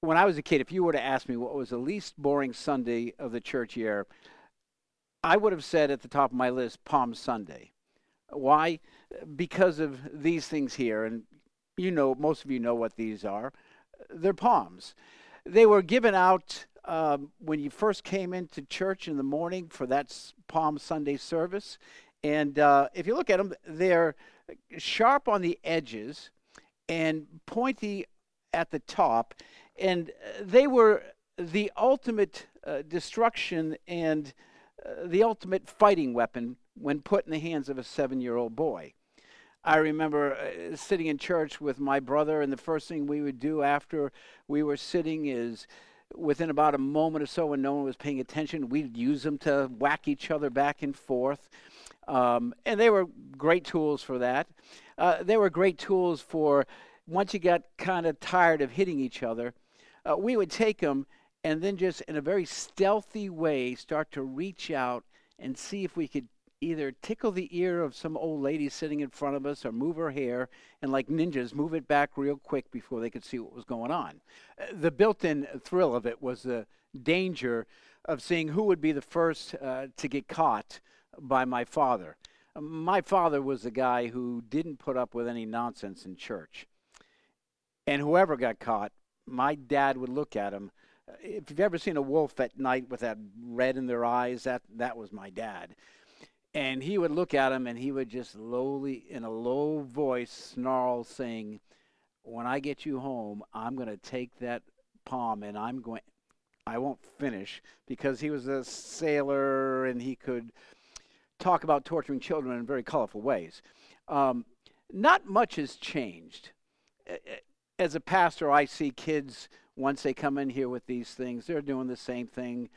when I was a kid, if you were to ask me what was the least boring Sunday of the church year, I would have said at the top of my list Palm Sunday. Why? Because of these things here, and you know, most of you know what these are. They're palms. They were given out um, when you first came into church in the morning for that Palm Sunday service. And uh, if you look at them, they're sharp on the edges and pointy at the top. And uh, they were the ultimate uh, destruction and uh, the ultimate fighting weapon when put in the hands of a seven year old boy. I remember uh, sitting in church with my brother, and the first thing we would do after we were sitting is within about a moment or so when no one was paying attention, we'd use them to whack each other back and forth. Um, and they were great tools for that. Uh, they were great tools for once you got kind of tired of hitting each other, uh, we would take them and then just in a very stealthy way start to reach out and see if we could either tickle the ear of some old lady sitting in front of us or move her hair and like ninjas move it back real quick before they could see what was going on. Uh, the built-in thrill of it was the danger of seeing who would be the first uh, to get caught by my father. My father was the guy who didn't put up with any nonsense in church and whoever got caught my dad would look at him if you've ever seen a wolf at night with that red in their eyes that that was my dad and he would look at him and he would just lowly, in a low voice, snarl, saying, When I get you home, I'm going to take that palm and I'm going, I won't finish because he was a sailor and he could talk about torturing children in very colorful ways. Um, not much has changed. As a pastor, I see kids, once they come in here with these things, they're doing the same thing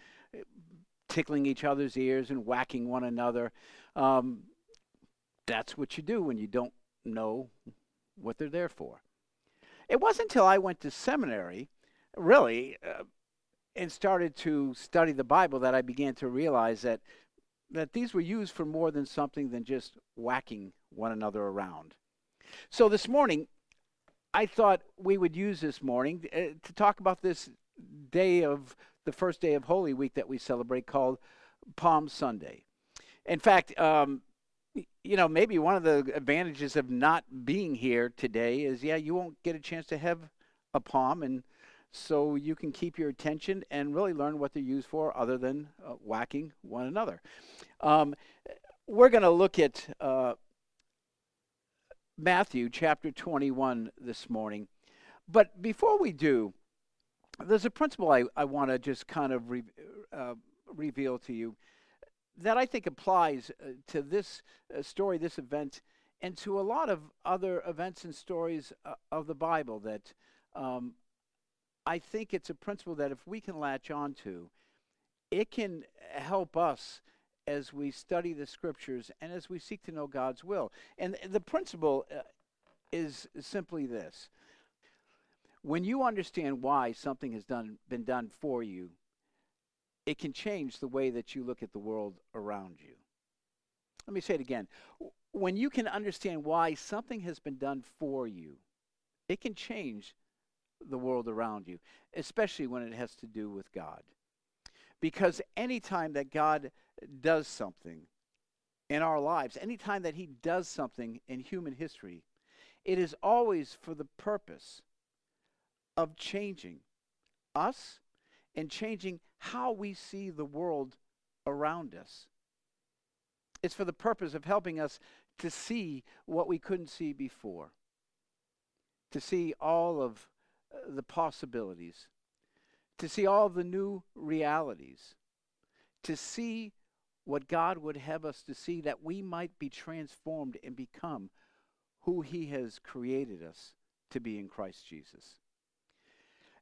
tickling each other's ears and whacking one another. Um, that's what you do when you don't know what they're there for. It wasn't until I went to seminary, really, uh, and started to study the Bible that I began to realize that that these were used for more than something than just whacking one another around. So this morning, I thought we would use this morning uh, to talk about this day of the first day of Holy Week that we celebrate called Palm Sunday. In fact, um, you know, maybe one of the advantages of not being here today is, yeah, you won't get a chance to have a palm, and so you can keep your attention and really learn what they're used for other than uh, whacking one another. Um, we're going to look at uh, Matthew chapter 21 this morning. But before we do, there's a principle I, I want to just kind of re, uh, reveal to you that I think applies uh, to this uh, story, this event, and to a lot of other events and stories uh, of the Bible that um, I think it's a principle that if we can latch on to, it can help us as we study the scriptures and as we seek to know God's will. And the principle uh, is simply this when you understand why something has done, been done for you, it can change the way that you look at the world around you. Let me say it again. When you can understand why something has been done for you, it can change the world around you, especially when it has to do with God. Because anytime that God does something in our lives, anytime that He does something in human history, it is always for the purpose of changing us and changing how we see the world around us. It's for the purpose of helping us to see what we couldn't see before, to see all of uh, the possibilities, to see all the new realities, to see what God would have us to see that we might be transformed and become who He has created us to be in Christ Jesus.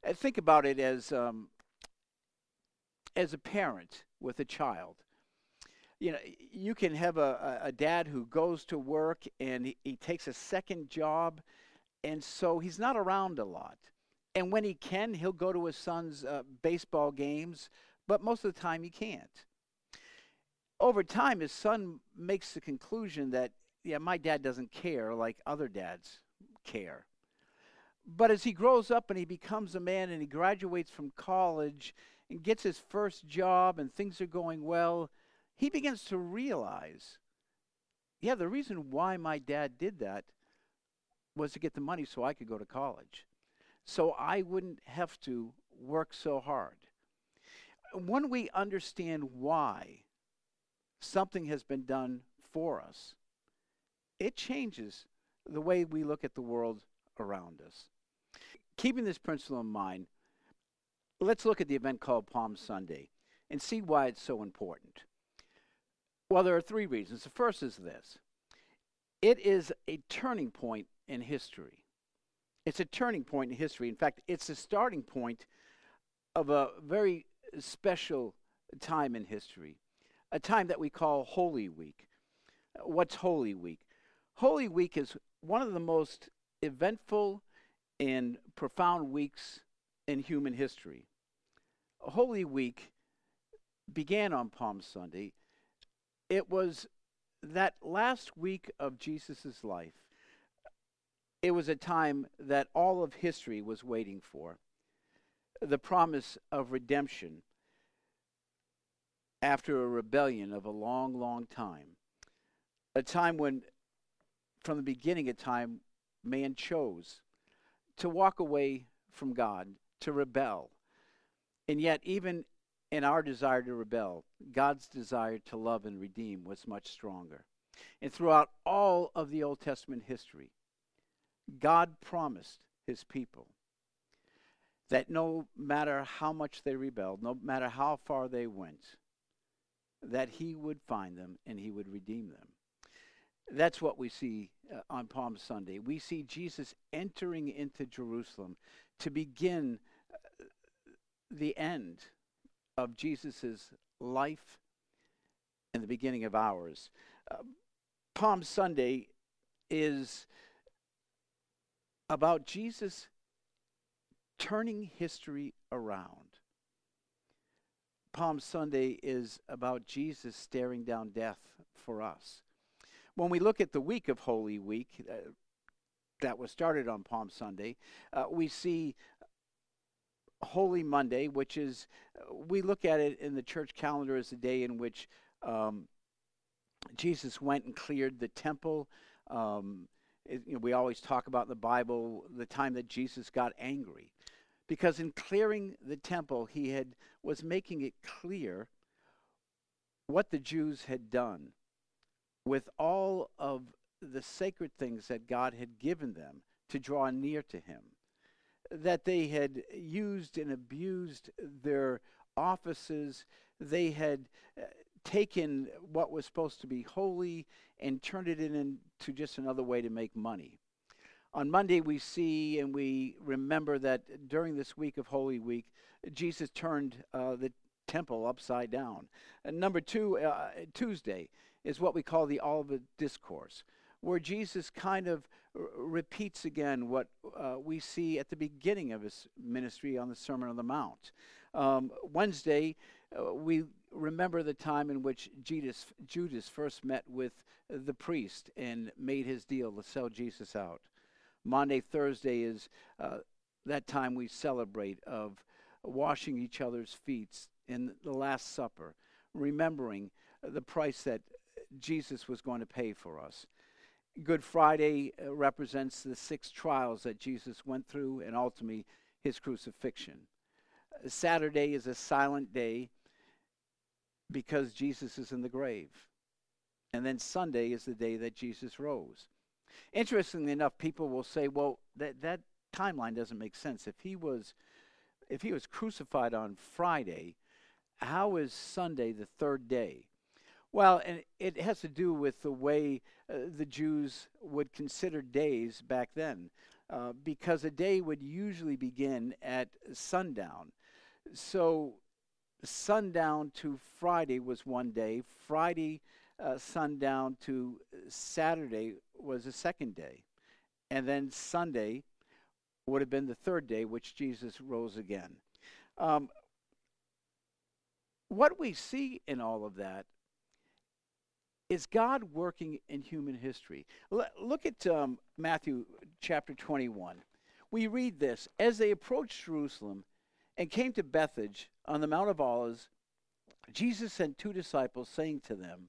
Uh, think about it as um, as a parent with a child. You know, you can have a, a dad who goes to work and he, he takes a second job, and so he's not around a lot. And when he can, he'll go to his son's uh, baseball games, but most of the time he can't. Over time, his son makes the conclusion that, yeah, my dad doesn't care like other dads care. But as he grows up and he becomes a man and he graduates from college and gets his first job and things are going well, he begins to realize yeah, the reason why my dad did that was to get the money so I could go to college. So I wouldn't have to work so hard. When we understand why something has been done for us, it changes the way we look at the world around us. Keeping this principle in mind, let's look at the event called Palm Sunday and see why it's so important. Well, there are three reasons. The first is this it is a turning point in history. It's a turning point in history. In fact, it's the starting point of a very special time in history, a time that we call Holy Week. Uh, what's Holy Week? Holy Week is one of the most eventful and profound weeks in human history. Holy Week began on Palm Sunday. It was that last week of Jesus' life. It was a time that all of history was waiting for. The promise of redemption after a rebellion of a long, long time. A time when, from the beginning of time, man chose to walk away from God, to rebel. And yet, even in our desire to rebel, God's desire to love and redeem was much stronger. And throughout all of the Old Testament history, God promised his people that no matter how much they rebelled, no matter how far they went, that he would find them and he would redeem them. That's what we see uh, on Palm Sunday. We see Jesus entering into Jerusalem to begin uh, the end of Jesus' life and the beginning of ours. Uh, Palm Sunday is about Jesus turning history around. Palm Sunday is about Jesus staring down death for us. When we look at the week of Holy Week uh, that was started on Palm Sunday, uh, we see Holy Monday, which is, uh, we look at it in the church calendar as a day in which um, Jesus went and cleared the temple. Um, it, you know, we always talk about in the Bible the time that Jesus got angry, because in clearing the temple, he had was making it clear what the Jews had done with all of the sacred things that God had given them to draw near to Him, that they had used and abused their offices, they had uh, taken what was supposed to be holy and turned it into just another way to make money. On Monday, we see and we remember that during this week of Holy Week, Jesus turned uh, the temple upside down. And number two, uh, Tuesday, is what we call the Olivet Discourse, where Jesus kind of r- repeats again what uh, we see at the beginning of his ministry on the Sermon on the Mount. Um, Wednesday, uh, we remember the time in which Judas, Judas first met with the priest and made his deal to sell Jesus out. Maundy, Thursday is uh, that time we celebrate of washing each other's feet in the Last Supper, remembering the price that Jesus was going to pay for us. Good Friday uh, represents the six trials that Jesus went through and ultimately his crucifixion. Saturday is a silent day because Jesus is in the grave. And then Sunday is the day that Jesus rose. Interestingly enough, people will say, well, that, that timeline doesn't make sense. If he was if he was crucified on Friday, how is Sunday the third day? Well, and it has to do with the way uh, the Jews would consider days back then, uh, because a day would usually begin at sundown. So sundown to Friday was one day. Friday uh, sundown to Saturday was the second day. And then Sunday would have been the third day, which Jesus rose again. Um, what we see in all of that is God working in human history. L- look at um, Matthew chapter 21. we read this As they approached Jerusalem and came to Bethphage on the Mount of Olives, Jesus sent two disciples, saying to them,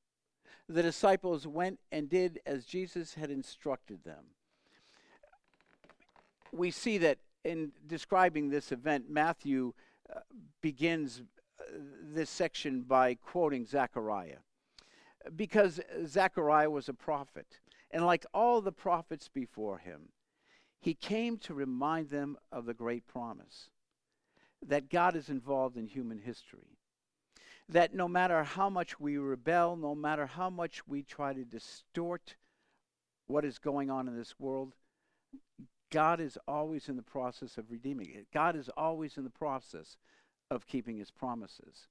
The disciples went and did as Jesus had instructed them. We see that in describing this event, Matthew uh, begins uh, this section by quoting Zechariah. Because Zechariah was a prophet, and like all the prophets before him, he came to remind them of the great promise that God is involved in human history. That no matter how much we rebel, no matter how much we try to distort what is going on in this world, God is always in the process of redeeming it. God is always in the process of keeping his promises.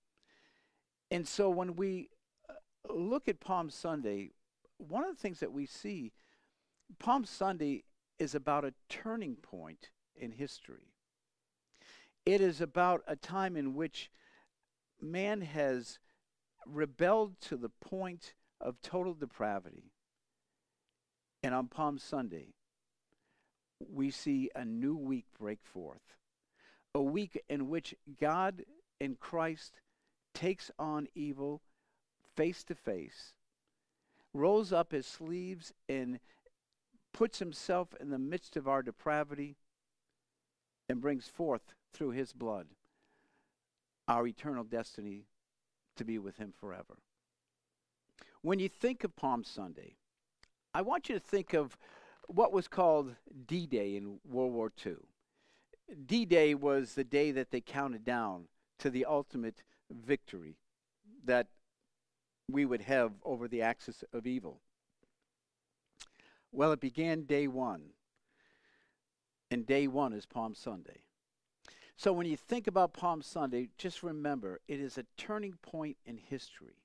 And so when we uh, look at Palm Sunday, one of the things that we see, Palm Sunday is about a turning point in history. It is about a time in which man has rebelled to the point of total depravity. And on Palm Sunday, we see a new week break forth. A week in which God in Christ takes on evil face to face, rolls up his sleeves, and puts himself in the midst of our depravity and brings forth through his blood our eternal destiny to be with him forever. When you think of Palm Sunday, I want you to think of what was called D Day in World War II. D Day was the day that they counted down to the ultimate victory that we would have over the axis of evil. Well, it began day one, and day one is Palm Sunday. So when you think about Palm Sunday, just remember it is a turning point in history.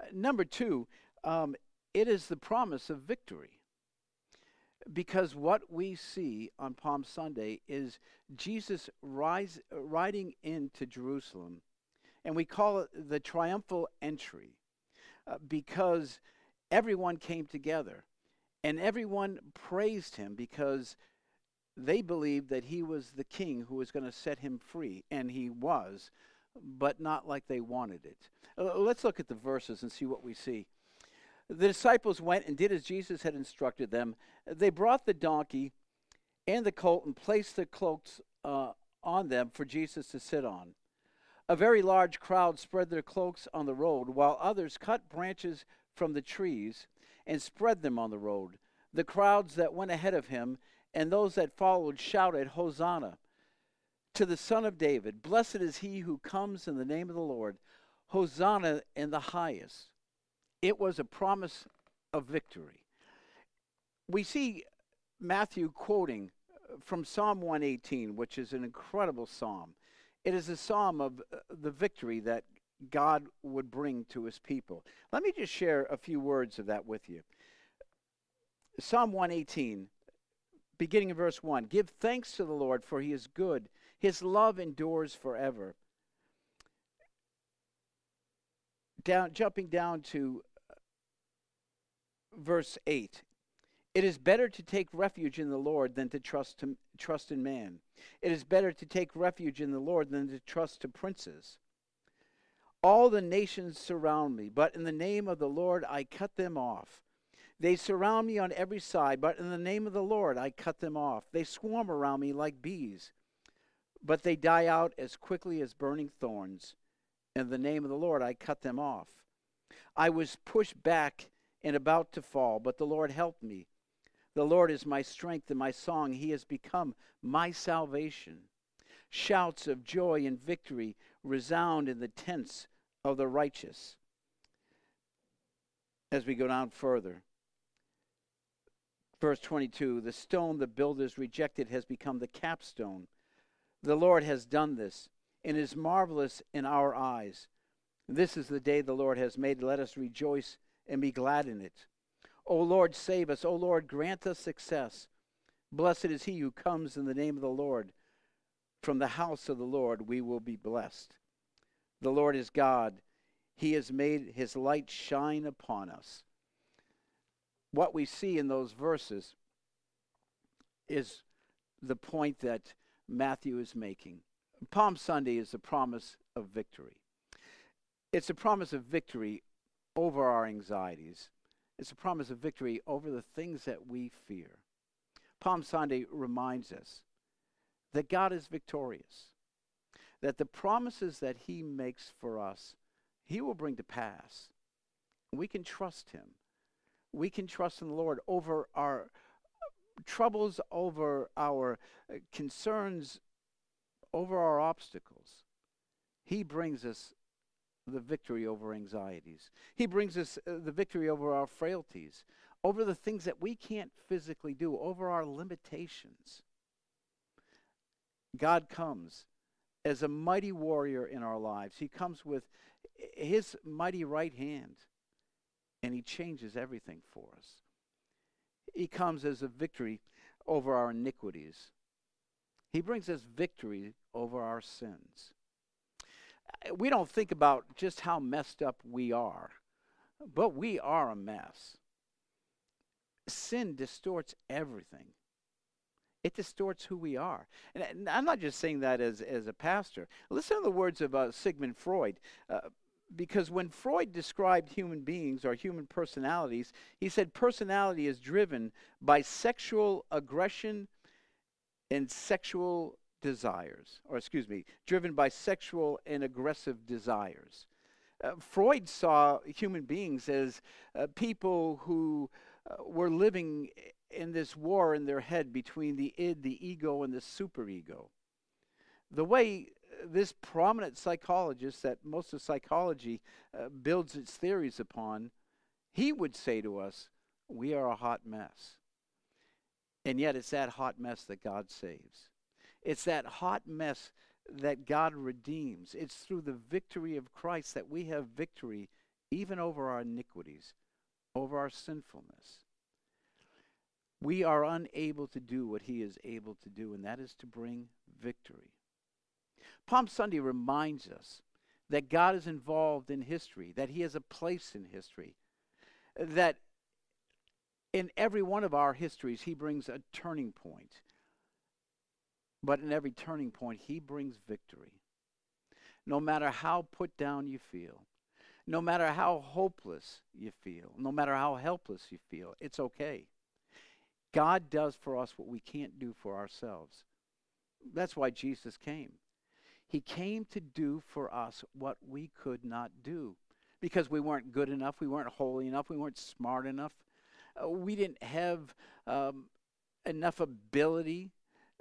Uh, number two, um, it is the promise of victory. Because what we see on Palm Sunday is Jesus rise, riding into Jerusalem, and we call it the triumphal entry uh, because everyone came together and everyone praised him because they believed that he was the king who was going to set him free, and he was, but not like they wanted it. Uh, let's look at the verses and see what we see. The disciples went and did as Jesus had instructed them. They brought the donkey and the colt and placed the cloaks uh, on them for Jesus to sit on. A very large crowd spread their cloaks on the road, while others cut branches from the trees and spread them on the road. The crowds that went ahead of him and those that followed shouted, Hosanna to the Son of David. Blessed is he who comes in the name of the Lord. Hosanna in the highest. It was a promise of victory. We see Matthew quoting from Psalm 118, which is an incredible psalm. It is a psalm of uh, the victory that God would bring to his people. Let me just share a few words of that with you. Psalm 118 beginning in verse 1 Give thanks to the Lord, for he is good, his love endures forever. Down, jumping down to uh, verse 8 it is better to take refuge in the Lord than to trust, to, trust in man. It is better to take refuge in the Lord than to trust to princes. All the nations surround me, but in the name of the Lord I cut them off. They surround me on every side, but in the name of the Lord I cut them off. They swarm around me like bees, but they die out as quickly as burning thorns. In the name of the Lord I cut them off. I was pushed back and about to fall, but the Lord helped me. The Lord is my strength and my song. He has become my salvation. Shouts of joy and victory resound in the tents of the righteous. As we go down further, Verse 22 The stone the builders rejected has become the capstone. The Lord has done this, and is marvelous in our eyes. This is the day the Lord has made. Let us rejoice and be glad in it. O Lord, save us. O Lord, grant us success. Blessed is he who comes in the name of the Lord. From the house of the Lord we will be blessed. The Lord is God. He has made his light shine upon us. What we see in those verses is the point that Matthew is making. Palm Sunday is a promise of victory. It's a promise of victory over our anxieties. It's a promise of victory over the things that we fear. Palm Sunday reminds us that God is victorious, that the promises that He makes for us, He will bring to pass. We can trust Him. We can trust in the Lord over our troubles, over our uh, concerns, over our obstacles. He brings us the victory over anxieties. He brings us uh, the victory over our frailties, over the things that we can't physically do, over our limitations. God comes as a mighty warrior in our lives. He comes with his mighty right hand, and he changes everything for us. He comes as a victory over our iniquities. He brings us victory over our sins. We don't think about just how messed up we are, but we are a mess. Sin distorts everything. It distorts who we are. And I'm not just saying that as, as a pastor. Listen to the words of uh, Sigmund Freud. Uh, because when Freud described human beings or human personalities, he said personality is driven by sexual aggression and sexual desires, or excuse me, driven by sexual and aggressive desires. Uh, Freud saw human beings as uh, people who uh, were living in this war in their head between the id, the ego, and the superego. The way this prominent psychologist that most of psychology uh, builds its theories upon, he would say to us, We are a hot mess. And yet it's that hot mess that God saves. It's that hot mess that God redeems. It's through the victory of Christ that we have victory even over our iniquities, over our sinfulness. We are unable to do what he is able to do, and that is to bring victory. Palm Sunday reminds us that God is involved in history, that He has a place in history, that in every one of our histories, He brings a turning point. But in every turning point, He brings victory. No matter how put down you feel, no matter how hopeless you feel, no matter how helpless you feel, it's okay. God does for us what we can't do for ourselves. That's why Jesus came. He came to do for us what we could not do because we weren't good enough, we weren't holy enough, we weren't smart enough, uh, we didn't have um, enough ability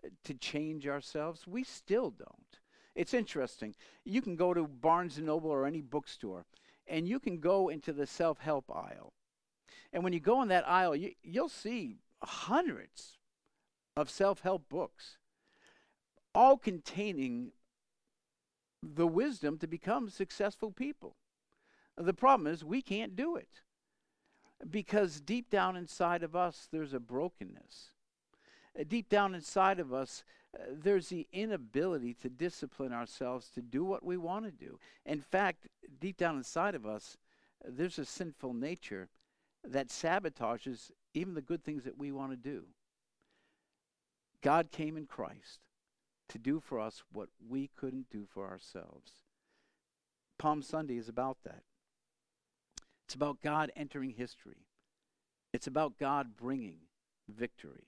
uh, to change ourselves. We still don't. It's interesting. You can go to Barnes and Noble or any bookstore, and you can go into the self-help aisle. And when you go in that aisle, you, you'll see hundreds of self-help books, all containing the wisdom to become successful people. The problem is we can't do it because deep down inside of us, there's a brokenness. Uh, deep down inside of us, uh, there's the inability to discipline ourselves to do what we want to do. In fact, deep down inside of us, there's a sinful nature that sabotages even the good things that we want to do. God came in Christ to do for us what we couldn't do for ourselves. Palm Sunday is about that. It's about God entering history, it's about God bringing victory.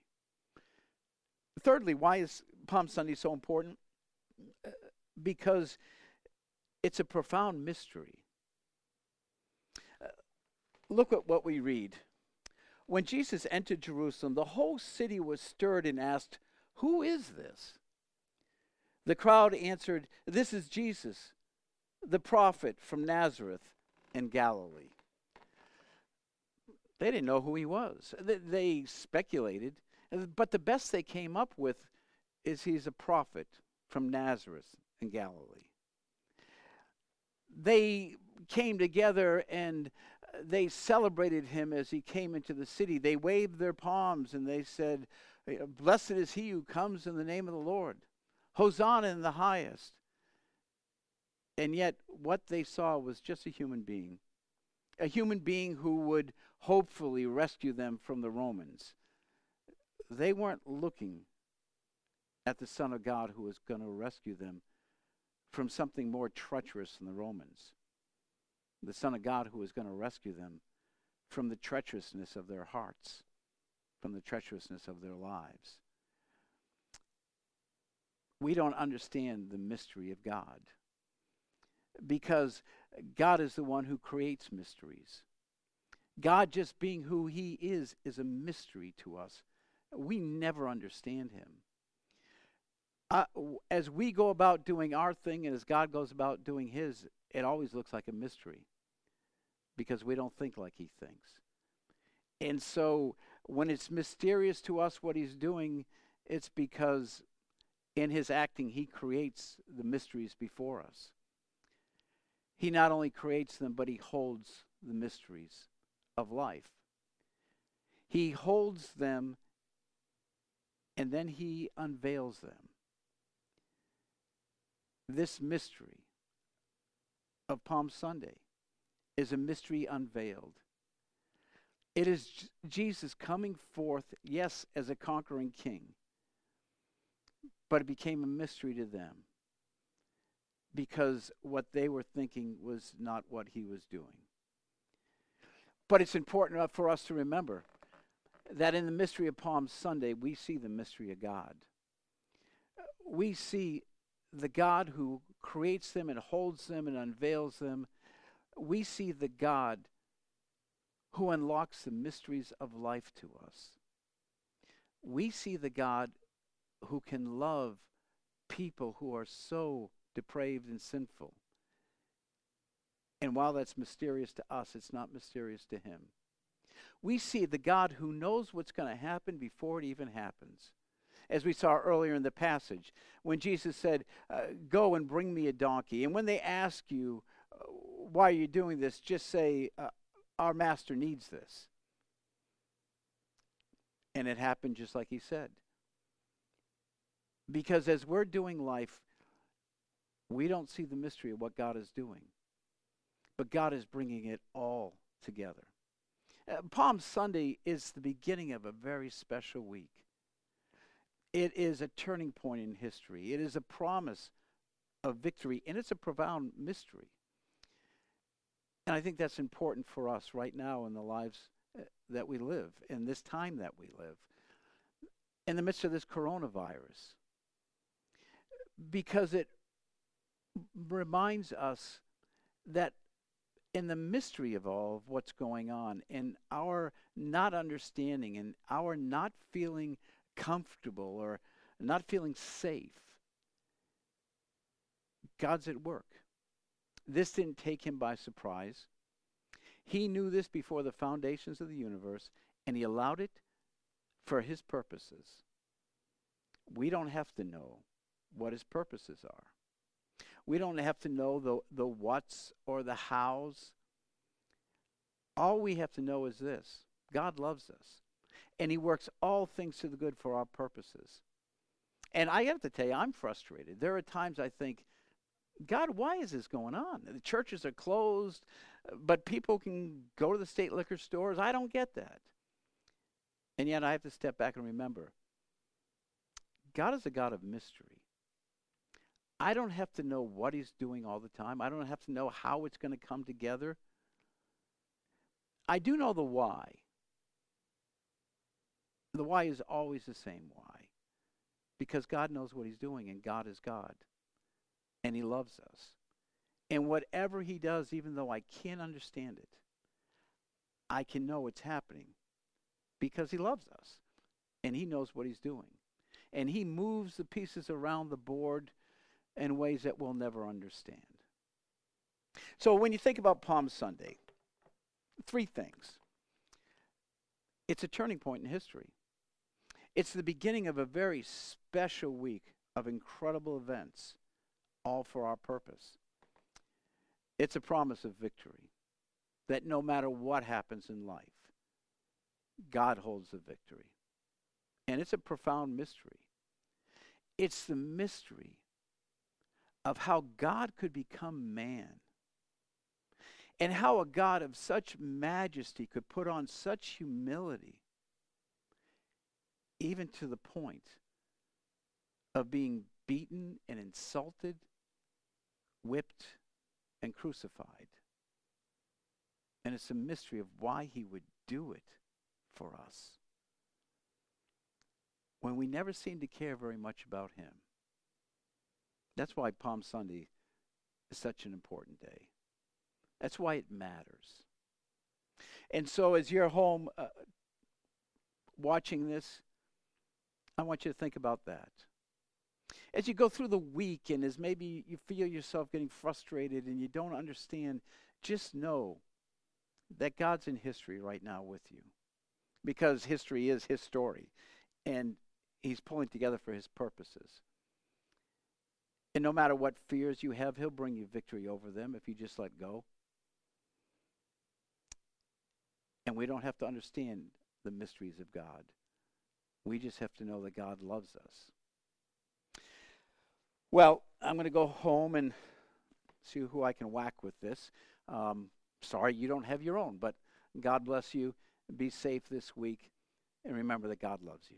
Thirdly, why is Palm Sunday so important? Uh, because it's a profound mystery. Uh, look at what we read. When Jesus entered Jerusalem, the whole city was stirred and asked, Who is this? The crowd answered, This is Jesus, the prophet from Nazareth in Galilee. They didn't know who he was. They, speculated, but the best they came up with is he's a prophet from Nazareth in Galilee. They came together and they celebrated him as he came into the city. They waved their palms and they said, Blessed is he who comes in the name of the Lord. Hosanna in the highest. And yet, what they saw was just a human being, a human being who would hopefully rescue them from the Romans. They weren't looking at the Son of God who was going to rescue them from something more treacherous than the Romans. The Son of God who was going to rescue them from the treacherousness of their hearts, from the treacherousness of their lives. We don't understand the mystery of God because God is the one who creates mysteries. God just being who he is is a mystery to us. We never understand him. Uh, as we go about doing our thing and as God goes about doing his, it always looks like a mystery because we don't think like he thinks. And so when it's mysterious to us what he's doing, it's because in his acting he creates the mysteries before us. He not only creates them, but he holds the mysteries of life. He holds them and then he unveils them. This mystery of Palm Sunday is a mystery unveiled. It is Jesus coming forth, yes, as a conquering king, but it became a mystery to them because what they were thinking was not what he was doing. But it's important for us to remember that in the mystery of Palm Sunday, we see the mystery of God. We see the God who creates them and holds them and unveils them. We see the God who unlocks the mysteries of life to us. We see the God who can love people who are so depraved and sinful. And while that's mysterious to us, it's not mysterious to him. We see the God who knows what's going to happen before it even happens. As we saw earlier in the passage, when Jesus said, uh, Go and bring me a donkey. And when they ask you, uh, Why are you doing this? just say, uh, Our master needs this. And it happened just like he said. Because as we're doing life, we don't see the mystery of what God is doing. But God is bringing it all together. Uh, Palm Sunday is the beginning of a very special week. It is a turning point in history. It is a promise of victory, and it's a profound mystery. And I think that's important for us right now in the lives uh, that we live, in this time that we live, in the midst of this coronavirus. Because it reminds us that in the mystery of all of what's going on, in our not understanding and our not feeling comfortable or not feeling safe, God's at work. This didn't take him by surprise. He knew this before the foundations of the universe, and he allowed it for his purposes. We don't have to know what his purposes are. We don't have to know the, the what's or the how's. All we have to know is this God loves us, and He works all things to the good for our purposes. And I have to tell you, I'm frustrated. There are times I think, God, why is this going on? The churches are closed, but people can go to the state liquor stores. I don't get that. And yet I have to step back and remember God is a God of mystery. I don't have to know what he's doing all the time. I don't have to know how it's going to come together. I do know the why. The why is always the same why. Because God knows what he's doing, and God is God. And he loves us. And whatever he does, even though I can't understand it, I can know it's happening because he loves us. And he knows what he's doing. And he moves the pieces around the board in ways that we'll never understand. So when you think about Palm Sunday, three things. It's a turning point in history. It's the beginning of a very special week of incredible events, all for our purpose. It's a promise of victory that no matter what happens in life, God holds the victory. And it's a profound mystery. It's the mystery of how God could become man and how a God of such majesty could put on such humility, even to the point of being beaten and insulted, whipped, and crucified. And it's a mystery of why he would do it for us when we never seem to care very much about him. That's why Palm Sunday is such an important day. That's why it matters. And so, as you're home uh, watching this, I want you to think about that. As you go through the week and as maybe you feel yourself getting frustrated and you don't understand, just know that God's in history right now with you. Because history is his story. And he's pulling together for his purposes. And no matter what fears you have, he'll bring you victory over them if you just let go. And we don't have to understand the mysteries of God. We just have to know that God loves us. Well, I'm going to go home and see who I can whack with this. Um, sorry you don't have your own, but God bless you. Be safe this week. And remember that God loves you.